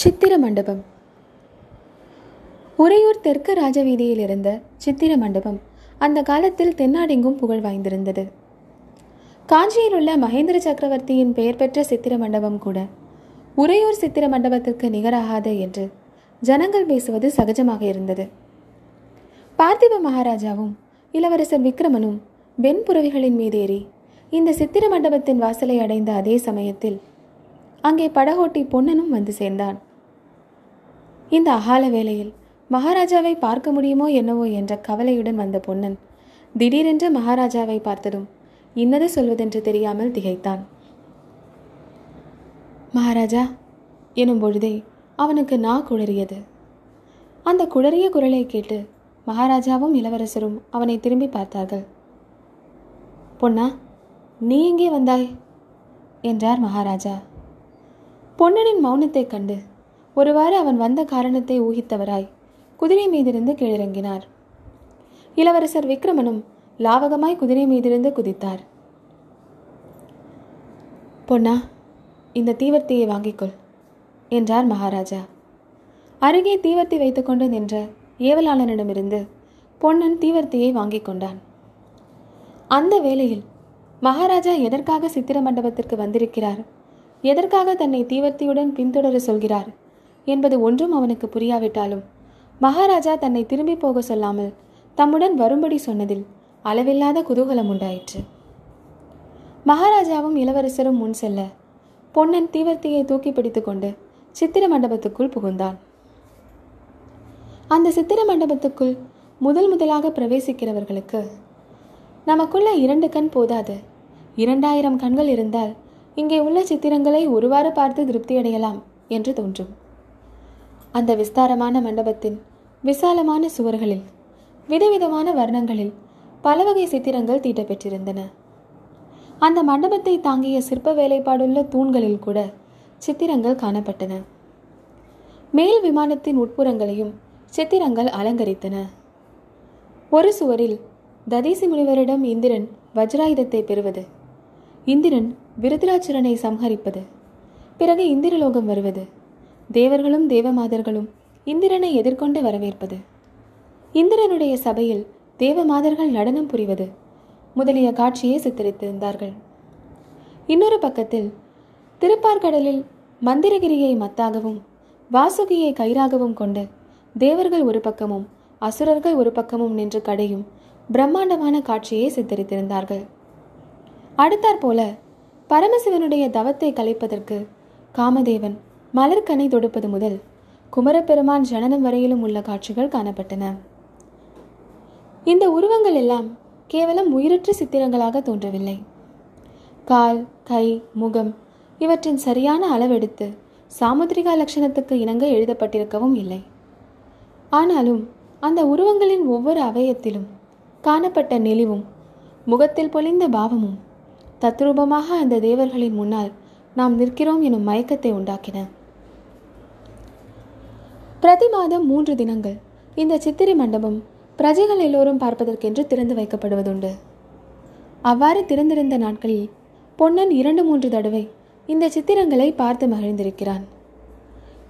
சித்திர மண்டபம். உறையூர் தெற்கு ராஜவீதியில் இருந்த சித்திர மண்டபம் அந்த காலத்தில் தென்னாடெங்கும் புகழ் வாய்ந்திருந்தது. காஞ்சியில் உள்ள மகேந்திர சக்கரவர்த்தியின் பெயர் பெற்ற சித்திர மண்டபம் கூட உறையூர் சித்திர மண்டபத்திற்கு நிகராகாது என்று ஜனங்கள் பேசுவது சகஜமாக இருந்தது. பார்த்திப மகாராஜாவும் இளவரசர் விக்ரமனும் வெண்புறவிகளின் மீதேறி இந்த சித்திர மண்டபத்தின் வாசலை அடைந்த அதே சமயத்தில் அங்கே படகோட்டி பொன்னனும் வந்து சேர்ந்தான். இந்த அகால வேளையில் மகாராஜாவை பார்க்க முடியுமோ என்னவோ என்ற கவலையுடன் வந்த பொன்னன் திடீரென்று மகாராஜாவை பார்த்ததும் இன்னது சொல்வதென்று தெரியாமல் திகைத்தான். மகாராஜா எனும் பொழுதே அவனுக்கு நா குளறியது அந்த குளறிய குரலை கேட்டு மகாராஜாவும் இளவரசரும் அவனை திரும்பி பார்த்தார்கள். பொன்னா நீ எங்கே வந்தாய்? என்றார் மகாராஜா. பொன்னனின் மௌனத்தைக் கண்டு ஒருவாறு அவன் வந்த காரணத்தை ஊகித்தவராய் குதிரை மீதிருந்து கீழிறங்கினார். இளவரசர் விக்ரமனும் லாவகமாய் குதிரை மீதிருந்து குதித்தார். பொன்னா இந்த தீவர்த்தியை வாங்கிக்கொள் என்றார் மகாராஜா. அருகே தீவர்த்தி வைத்துக்கொண்டு நின்ற ஏவலாளனிடமிருந்து பொன்னன் தீவர்த்தியை வாங்கிக் கொண்டான். அந்த வேளையில் மகாராஜா எதற்காக சித்திர மண்டபத்திற்கு வந்திருக்கிறார்? எதற்காக தன்னை தீவர்த்தியுடன் பின்தொடர சொல்கிறார்? என்பது ஒன்றும் அவனுக்கு புரியாவிட்டாலும். மகாராஜா தன்னை திரும்பி போக சொல்லாமல் தம்முடன் வரும்படி சொன்னதில் அளவில்லாத குதூகலம் உண்டாயிற்று. மகாராஜாவும் இளவரசரும் முன் செல்ல பொன்னன் தீவர்த்தியை தூக்கி பிடித்துக்கொண்டு சித்திர மண்டபத்துக்குள் புகுந்தான். அந்த சித்திர மண்டபத்துக்குள் முதல் முதலாக பிரவேசிக்கிறவர்களுக்கு நமக்குள்ள இரண்டு கண் போதாது. இரண்டாயிரம் கண்கள் இருந்தால் இங்கே உள்ள சித்திரங்களை ஒருவாறு பார்த்து திருப்தியடையலாம் என்று தோன்றும். அந்த விஸ்தாரமான மண்டபத்தின் விசாலமான சுவர்களில் விதவிதமான வர்ணங்களில் பல வகை சித்திரங்கள் தீட்டப்பெற்றிருந்தன. அந்த மண்டபத்தை தாங்கிய சிற்ப வேலைப்பாடுள்ள தூண்களில் கூட சித்திரங்கள் காணப்பட்டன. மேல் விமானத்தின் உட்புறங்களையும் சித்திரங்கள் அலங்கரித்தன. ஒரு சுவரில் ததீசி முனிவரிடம் இந்திரன் வஜ்ராயுதத்தை பெறுவது இந்திரன் விருதுராச்சுரனை சம்ஹரிப்பது பிறகு இந்திரலோகம் வருவது தேவர்களும் தேவமாதர்களும் இந்திரனை எதிர்கொண்டு வரவேற்பது. இந்திரனுடைய சபையில் தேவமாதர்கள் நடனம் புரிவது முதலிய காட்சியை சித்தரித்திருந்தார்கள். இன்னொரு பக்கத்தில் திருப்பார்கடலில் மந்திரகிரியை மத்தாகவும் வாசுகியை கயிறாகவும் கொண்டு தேவர்கள் ஒரு பக்கமும் அசுரர்கள் ஒரு பக்கமும் நின்று கடையும் பிரம்மாண்டமான காட்சியை சித்தரித்திருந்தார்கள். அடுத்தாற் போல பரமசிவனுடைய தவத்தை கலைப்பதற்கு காமதேவன் மலர்கனை தொடுப்பது முதல் குமரப்பெருமான் ஜனனம் வரையிலும் உள்ள காட்சிகள் காணப்பட்டன. இந்த உருவங்கள் எல்லாம் கேவலம் உயிரற்ற சித்திரங்களாக தோன்றவில்லை. கால் கை முகம் இவற்றின் சரியான அளவெடுத்து சாமுத்திரிகா லட்சணத்துக்கு இணங்க எழுதப்பட்டிருக்கவும் இல்லை. ஆனாலும் அந்த உருவங்களின் ஒவ்வொரு அவயத்திலும் காணப்பட்ட நெளிவும் முகத்தில் பொழிந்த பாவமும் தத்ரூபமாக அந்த தேவர்களின் முன்னால் நாம் நிற்கிறோம் எனும் மயக்கத்தை உண்டாக்கின. பிரதி மாதம் மூன்று தினங்கள். இந்த சித்திரை மண்டபம் பிரஜைகள் எல்லோரும் பார்ப்பதற்கென்று திறந்து வைக்கப்படுவதுண்டு. அவ்வாறு திறந்திருந்த நாட்களில் பொன்னன் இரண்டு மூன்று தடவை இந்த சித்திரங்களை பார்த்து மகிழ்ந்திருக்கிறான்.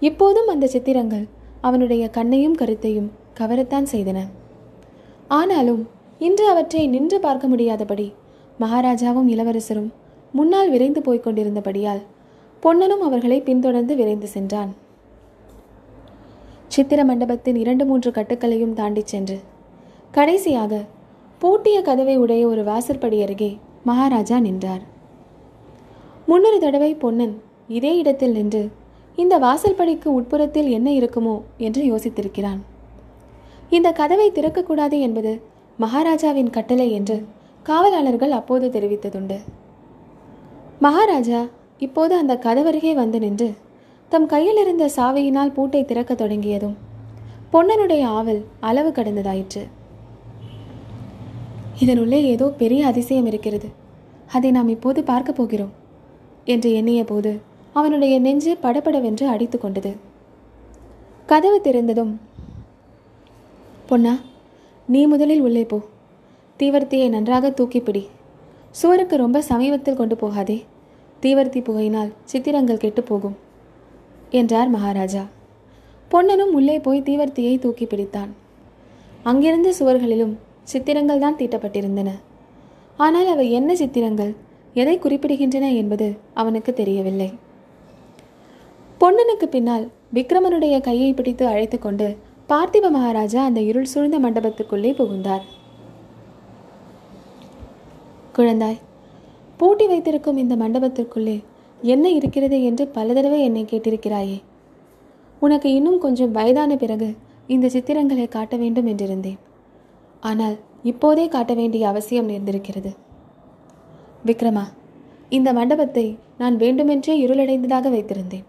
இப்போதும் அந்த சித்திரங்கள் அவனுடைய கண்ணையும் கருத்தையும் கவரத்தான் செய்தன. ஆனாலும் இன்று அவற்றை நின்று பார்க்க முடியாதபடி மகாராஜாவும் இளவரசரும் முன்னால் விரைந்து போய்க் கொண்டிருந்தபடியால் பொன்னனும் அவர்களை பின்தொடர்ந்து விரைந்து சென்றான். சித்திர மண்டபத்தின் இரண்டு மூன்று கட்டுக்களையும் தாண்டிச் சென்று கடைசியாக பூட்டிய கதவை உடைய ஒரு வாசற்படி அருகே மகாராஜா நின்றார். முன்னொரு தடவை பொன்னன் இதே இடத்தில் நின்று இந்த வாசல்படிக்கு உட்புறத்தில் என்ன இருக்குமோ என்று யோசித்திருக்கிறான். இந்த கதவை திறக்கக்கூடாது என்பது மகாராஜாவின் கட்டளை என்று காவலாளர்கள் அப்போது தெரிவித்ததுண்டு. மகாராஜா இப்போது அந்த கதவருகே வந்து நின்று தம் கையில் இருந்த சாவையினால் பூட்டை திறக்க தொடங்கியதும் பொன்னனுடைய ஆவல் அளவு கடந்ததாயிற்று. இதனுள்ளே ஏதோ பெரிய அதிசயம் இருக்கிறது. அதை நாம் இப்போது பார்க்க போகிறோம் என்று எண்ணிய போது அவனுடைய நெஞ்சு படபடவென்று அடித்து கொண்டது. கதவு திறந்ததும் பொன்னா நீ முதலில் உள்ளே போ. தீவர்த்தியை நன்றாக தூக்கிப்பிடி சுவருக்கு ரொம்ப சமீபத்தில் கொண்டு போகாதே. தீவர்த்தி புகையினால் சித்திரங்கள் கெட்டு போகும். என்றார் மகாராஜா. பொன்னனும் உள்ளே போய் தீவர்த்தியை தூக்கி பிடித்தான். அங்கிருந்த சுவர்களிலும் சித்திரங்கள் தான் தீட்டப்பட்டிருந்தன. ஆனால் அவை என்ன சித்திரங்கள்? எதை குறிப்பிடுகின்றன என்பது அவனுக்கு தெரியவில்லை. பொன்னனுக்கு பின்னால் விக்ரமனுடைய கையை பிடித்து அழைத்து கொண்டு பார்த்திப மகாராஜா அந்த இருள் சூழ்ந்த மண்டபத்துக்குள்ளே புகுந்தார். குழந்தாய் பூட்டி வைத்திருக்கும் இந்த மண்டபத்திற்குள்ளே என்ன இருக்கிறது என்று பல தடவை என்னை கேட்டிருக்கிறாயே. உனக்கு இன்னும் கொஞ்சம் வயதான பிறகு இந்த சித்திரங்களை காட்ட வேண்டும் என்றிருந்தேன். ஆனால் இப்போதே காட்ட வேண்டிய அவசியம் நேர்ந்திருக்கிறது. விக்ரமா இந்த மண்டபத்தை நான் வேண்டுமென்றே இருளடைந்ததாக வைத்திருந்தேன்.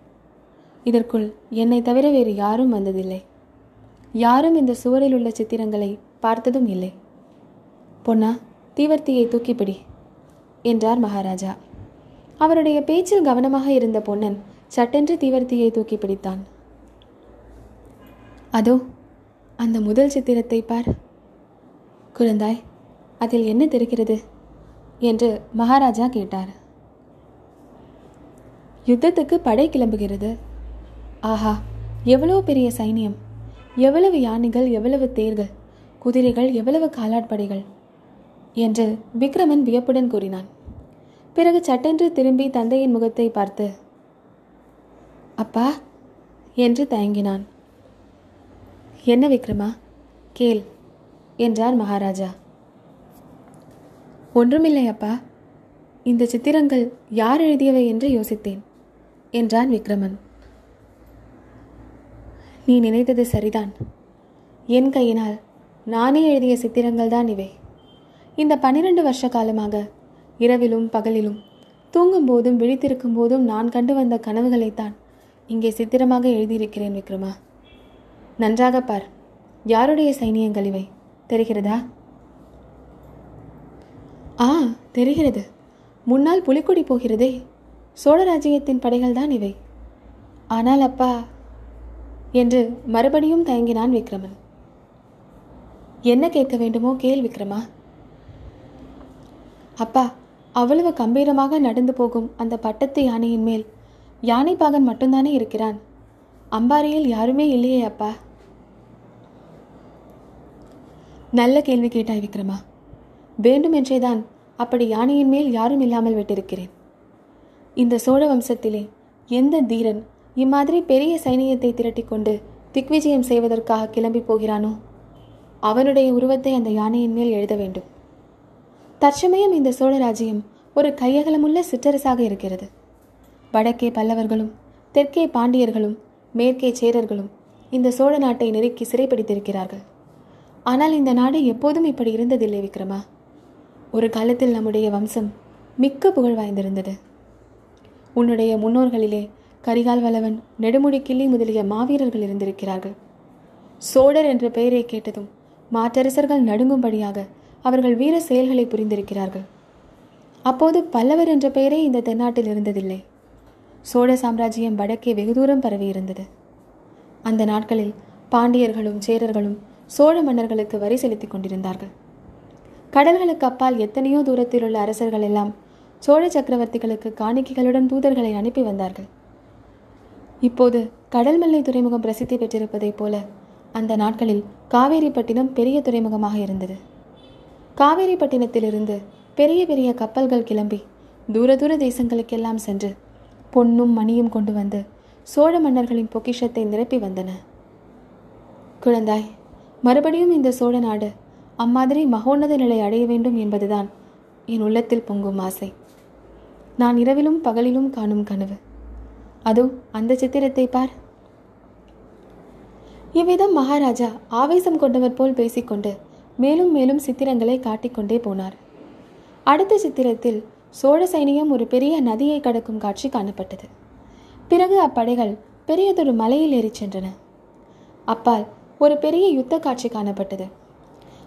இதற்குள் என்னை தவிர வேறு யாரும் வந்ததில்லை. யாரும் இந்த சுவரில் உள்ள சித்திரங்களை பார்த்ததும் இல்லை. பொன்னா தீவர்த்தியை தூக்கிப்பிடி என்றார் மகாராஜா. அவருடைய பேச்சில் கவனமாக இருந்த பொன்னன் சட்டென்று தீவர்த்தியை தூக்கி பிடித்தான். அதோ அந்த முதல் சித்திரத்தை பார். குழந்தாய் அதில் என்ன தெரிகிறது? என்று மகாராஜா கேட்டார். யுத்தத்துக்கு படை கிளம்புகிறது. ஆஹா எவ்வளவு பெரிய சைனியம்! எவ்வளவு யானைகள் எவ்வளவு தேர்கள் குதிரைகள் எவ்வளவு காலாட்படைகள்! என்று விக்ரமன் வியப்புடன் கூறினான். பிறகு சட்டென்று திரும்பி தந்தையின் முகத்தை பார்த்து அப்பா என்று தயங்கினான். என்ன விக்ரமா? கேள் என்றார் மகாராஜா. ஒன்றுமில்லை அப்பா. இந்த சித்திரங்கள் யார் எழுதியவை என்று யோசித்தேன் என்றான் விக்ரமன். நீ நினைத்தது சரிதான். என் கையினால் நானே எழுதிய சித்திரங்கள் தான் இவை. இந்த பன்னிரண்டு வருஷ காலமாக இரவிலும் பகலிலும். தூங்கும் போதும் விழித்திருக்கும் போதும் நான் கண்டு வந்த கனவுகளைத்தான் இங்கே சித்திரமாக எழுதியிருக்கிறேன் விக்ரமா. நன்றாக பார். யாருடைய சைனியங்கள் இவை? தெரிகிறதா? ஆ தெரிகிறது. முன்னால் புலிக்கொடி போகிறதே. சோழராஜ்யத்தின் படைகள் தான் இவை. ஆனால் அப்பா என்று மறுபடியும் தயங்கினான் விக்ரமன். என்ன கேட்க வேண்டுமோ கேள் விக்ரமா. அப்பா அவ்வளவு கம்பீரமாக நடந்து போகும் அந்த பட்டத்து யானையின் மேல் யானை பாகன் மட்டும்தானே இருக்கிறான்? அம்பாரியில் யாருமே இல்லையே அப்பா. நல்ல கேள்வி கேட்டாய் விக்ரமா. வேண்டுமென்றேதான் அப்படி யானையின் மேல் யாரும் இல்லாமல் விட்டிருக்கிறேன். இந்த சோழ வம்சத்திலே எந்த தீரன் இம்மாதிரி பெரிய சைனியத்தை திரட்டிக்கொண்டு திக்விஜயம் செய்வதற்காக கிளம்பி போகிறானோ? அவனுடைய உருவத்தை அந்த யானையின் மேல் எழுத வேண்டும். தற்சமயம் இந்த சோழராஜ்யம் ஒரு கையகலமுள்ள சிற்றரசாக இருக்கிறது. வடக்கே பல்லவர்களும் தெற்கே பாண்டியர்களும் மேற்கே சேரர்களும் இந்த சோழ நாட்டை நெருக்கி சிறைப்பிடித்திருக்கிறார்கள். ஆனால் இந்த நாடு எப்போதும் இப்படி இருந்ததில்லை விக்ரமா. ஒரு காலத்தில் நம்முடைய வம்சம் மிக்க புகழ் வாய்ந்திருந்தது. உன்னுடைய முன்னோர்களிலே கரிகால் வளவன் நெடுமுடி கிள்ளி முதலிய மாவீரர்கள் இருந்திருக்கிறார்கள். சோழர் என்ற பெயரை கேட்டதும் மாற்றரசர்கள் நடுங்கும்படியாக அவர்கள் வீர செயல்களை புரிந்திருக்கிறார்கள். அப்போது பல்லவர் என்ற பெயரே இந்த தென்னாட்டில் இருந்ததில்லை. சோழ சாம்ராஜ்யம் வடக்கே வெகு தூரம் பரவி இருந்தது. அந்த நாட்களில் பாண்டியர்களும் சேரர்களும் சோழ மன்னர்களுக்கு வரி செலுத்திக் கொண்டிருந்தார்கள். கடல்களுக்கு அப்பால் எத்தனையோ தூரத்தில் உள்ள அரசர்கள் எல்லாம் சோழ சக்கரவர்த்திகளுக்கு காணிக்கைகளுடன் தூதர்களை அனுப்பி வந்தார்கள். இப்போது கடல்மல்லை துறைமுகம் பிரசித்தி பெற்றிருப்பதைப் போல அந்த நாட்களில் காவேரிப்பட்டினம் பெரிய துறைமுகமாக இருந்தது. காவேரிப்பட்டினத்திலிருந்து பெரிய பெரிய கப்பல்கள் கிளம்பி தூர தூர தேசங்களுக்கெல்லாம் சென்று பொன்னும் மணியும் கொண்டு வந்து சோழ மன்னர்களின் பொக்கிஷத்தை நிரப்பி வந்தன. குழந்தாய் மறுபடியும் இந்த சோழ நாடு அம்மாதிரி மகோன்னத நிலை அடைய வேண்டும் என்பதுதான் என் உள்ளத்தில் பொங்கும் ஆசை. நான் இரவிலும் பகலிலும் காணும் கனவு. அதோ அந்த சித்திரத்தை பார். இவ்விதம் மகாராஜா ஆவேசம் கொண்டவர் போல் பேசிக்கொண்டு மேலும் மேலும் சித்திரங்களை காட்டிக்கொண்டே போனார். அடுத்த சித்திரத்தில் சோழ சைனியம் ஒரு பெரிய நதியை கடக்கும் காட்சி காணப்பட்டது. பிறகு அப்படைகள் பெரியதொரு மலையில் ஏறிச் சென்றன. அப்பால் ஒரு பெரிய யுத்த காட்சி காணப்பட்டது.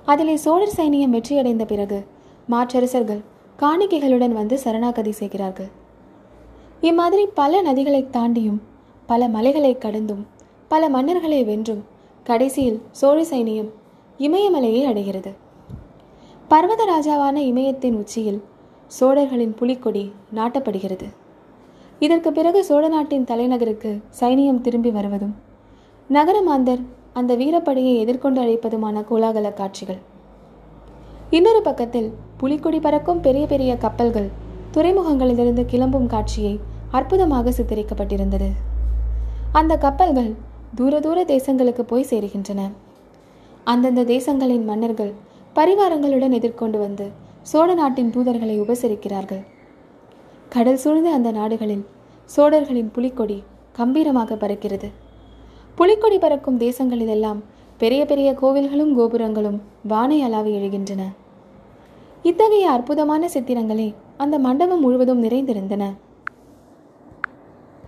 அதிலே சோழர் சைனியம் வெற்றியடைந்த பிறகு மாற்றரசர்கள் காணிக்கைகளுடன் வந்து சரணாகதி செய்கிறார்கள். இம்மாதிரி பல நதிகளை தாண்டியும் பல மலைகளை கடந்தும் பல மன்னர்களை வென்றும் கடைசியில் சோழ சைனியம் இமயமலையை அடைகிறது. பர்வத ராஜாவான இமயத்தின் உச்சியில் சோழர்களின் புலிக்கொடி நாட்டப்படுகிறது. இதற்கு பிறகு சோழ நாட்டின் தலைநகருக்கு சைனியம் திரும்பி வருவதும் நகரமாந்தர் அந்த வீரப்படையை எதிர்கொண்டு அழைப்பதுமான கோலாகல காட்சிகள். இன்னொரு பக்கத்தில் புலிக்கொடி பறக்கும் பெரிய பெரிய கப்பல்கள் துறைமுகங்களிலிருந்து கிளம்பும் காட்சியை அற்புதமாக சித்தரிக்கப்பட்டிருந்தது. அந்த கப்பல்கள் தூர தூர தேசங்களுக்கு போய் சேருகின்றன. அந்தந்த தேசங்களின் மன்னர்கள் பரிவாரங்களுடன் எதிர்கொண்டு வந்து சோழ நாட்டின் தூதர்களை உபசரிக்கிறார்கள். கடல் சூழ்ந்த அந்த நாடுகளில் சோழர்களின் புலிக்கொடி கம்பீரமாக பறக்கிறது. புலிக்கொடி பறக்கும் தேசங்களிலெல்லாம் பெரிய பெரிய கோவில்களும் கோபுரங்களும் வானை அளாவி எழுகின்றன. இத்தகைய அற்புதமான சித்திரங்களே அந்த மண்டபம் முழுவதும் நிறைந்திருந்தன.